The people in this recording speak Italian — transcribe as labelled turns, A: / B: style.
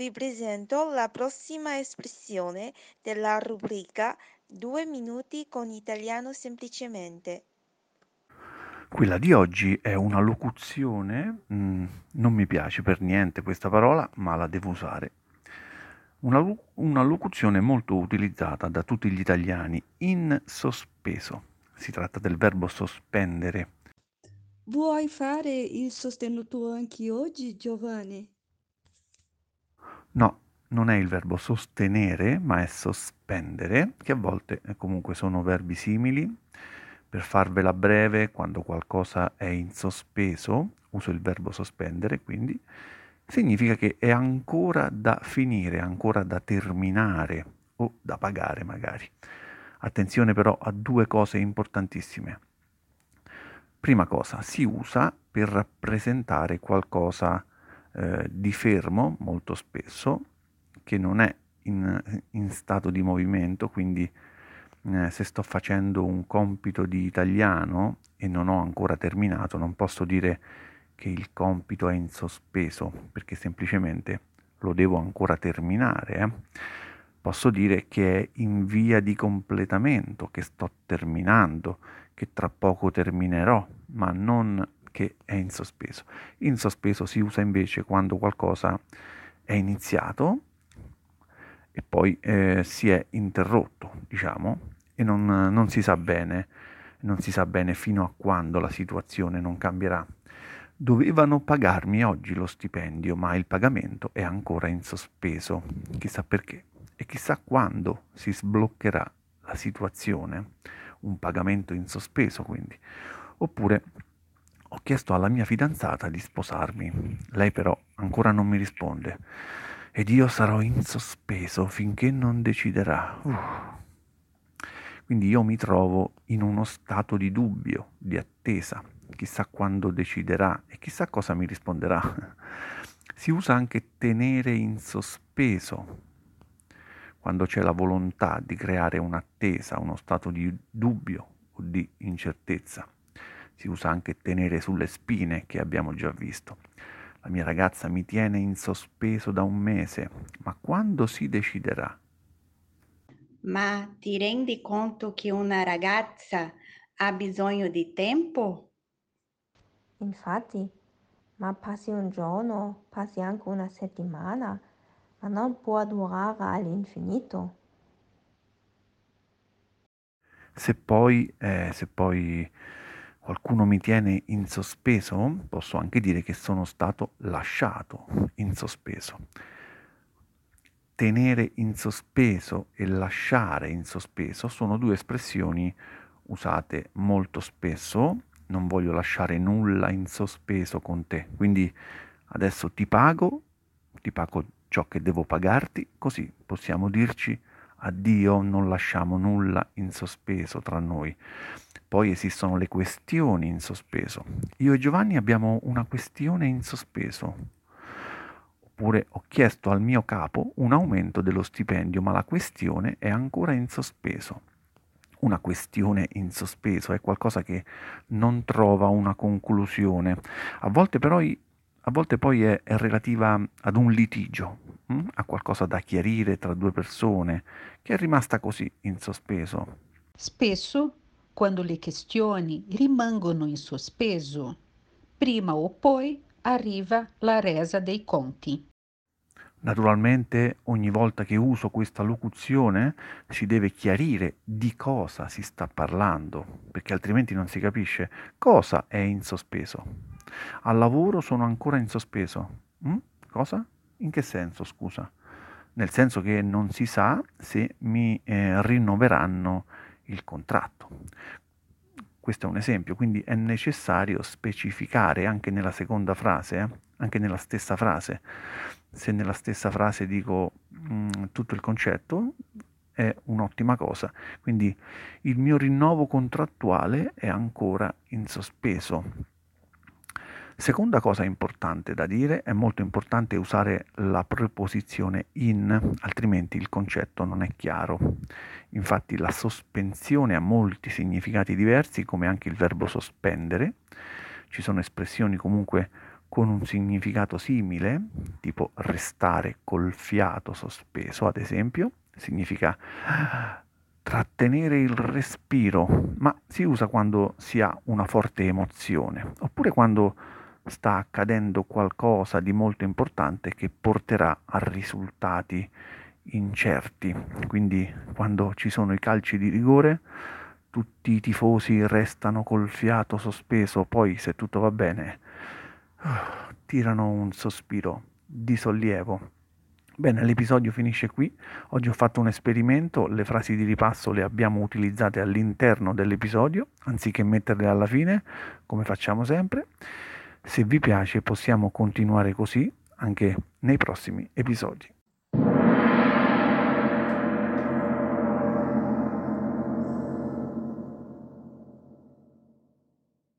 A: Vi presento la prossima espressione della rubrica Due minuti con italiano semplicemente.
B: Quella di oggi è una locuzione, mm, non mi piace per niente questa parola, ma la devo usare. Una, una locuzione molto utilizzata da tutti gli italiani, in sospeso. Si tratta del verbo sospendere.
C: Vuoi fare il sostenuto anche oggi, Giovanni?
B: No, non è il verbo sostenere, ma è sospendere, che a volte eh, comunque sono verbi simili per farvela breve, quando qualcosa è in sospeso, uso il verbo sospendere, quindi significa che è ancora da finire, ancora da terminare o da pagare magari. Attenzione però a due cose importantissime. Prima cosa, si usa per rappresentare qualcosa eh, di fermo molto spesso, che non è in, in stato di movimento, quindi eh, se sto facendo un compito di italiano e non ho ancora terminato, non posso dire che il compito è in sospeso, perché semplicemente lo devo ancora terminare. Eh? Posso dire che è in via di completamento, che sto terminando, che tra poco terminerò, ma non che è in sospeso. In sospeso si usa invece quando qualcosa è iniziato e poi eh, si è interrotto, diciamo, e non, non si sa bene, non si sa bene fino a quando la situazione non cambierà. Dovevano pagarmi oggi lo stipendio, ma il pagamento è ancora in sospeso, chissà perché, e chissà quando si sbloccherà la situazione, un pagamento in sospeso quindi. Oppure chiesto alla mia fidanzata di sposarmi, lei però ancora non mi risponde ed io sarò in sospeso finché non deciderà. Uh. Quindi io mi trovo in uno stato di dubbio, di attesa, chissà quando deciderà e chissà cosa mi risponderà. Si usa anche tenere in sospeso, quando c'è la volontà di creare un'attesa, uno stato di dubbio o di incertezza. Si usa anche tenere sulle spine, che abbiamo già visto. La mia ragazza mi tiene in sospeso da un mese, ma quando si deciderà?
D: Ma ti rendi conto che una ragazza ha bisogno di tempo?
E: Infatti, ma passi un giorno, passi anche una settimana, ma non può durare all'infinito.
B: Se poi, eh, se poi qualcuno mi tiene in sospeso, posso anche dire che sono stato lasciato in sospeso. Tenere in sospeso e lasciare in sospeso sono due espressioni usate molto spesso. Non voglio lasciare nulla in sospeso con te, quindi adesso ti pago, ti pago ciò che devo pagarti, così possiamo dirci addio, non lasciamo nulla in sospeso tra noi. Poi esistono le questioni in sospeso. Io e Giovanni abbiamo una questione in sospeso. Oppure ho chiesto al mio capo un aumento dello stipendio, ma la questione è ancora in sospeso. Una questione in sospeso è qualcosa che non trova una conclusione. A volte però a volte poi è, è relativa ad un litigio, hm? a qualcosa da chiarire tra due persone, che è rimasta così in sospeso.
F: Spesso quando le questioni rimangono in sospeso, prima o poi arriva la resa dei conti.
B: Naturalmente ogni volta che uso questa locuzione si deve chiarire di cosa si sta parlando, perché altrimenti non si capisce cosa è in sospeso. Al lavoro sono ancora in sospeso. Mm? Cosa? In che senso, scusa? Nel senso che non si sa se mi eh, rinnoveranno il contratto. Questo è un esempio, quindi è necessario specificare anche nella seconda frase, eh? anche nella stessa frase. Se nella stessa frase dico mh, mm, tutto il concetto, è un'ottima cosa. Quindi il mio rinnovo contrattuale è ancora in sospeso. Seconda cosa importante da dire, è molto importante usare la preposizione in, altrimenti il concetto non è chiaro. Infatti la sospensione ha molti significati diversi, come anche il verbo sospendere. Ci sono espressioni comunque con un significato simile, tipo restare col fiato sospeso, ad esempio, significa trattenere il respiro, ma si usa quando si ha una forte emozione, oppure quando sta accadendo qualcosa di molto importante che porterà a risultati incerti. Quindi quando ci sono i calci di rigore, tutti i tifosi restano col fiato sospeso, poi se tutto va bene tirano un sospiro di sollievo. Bene, l'episodio finisce qui. Oggi ho fatto un esperimento, le frasi di ripasso le abbiamo utilizzate all'interno dell'episodio, anziché metterle alla fine, come facciamo sempre. Se vi piace possiamo continuare così anche nei prossimi episodi.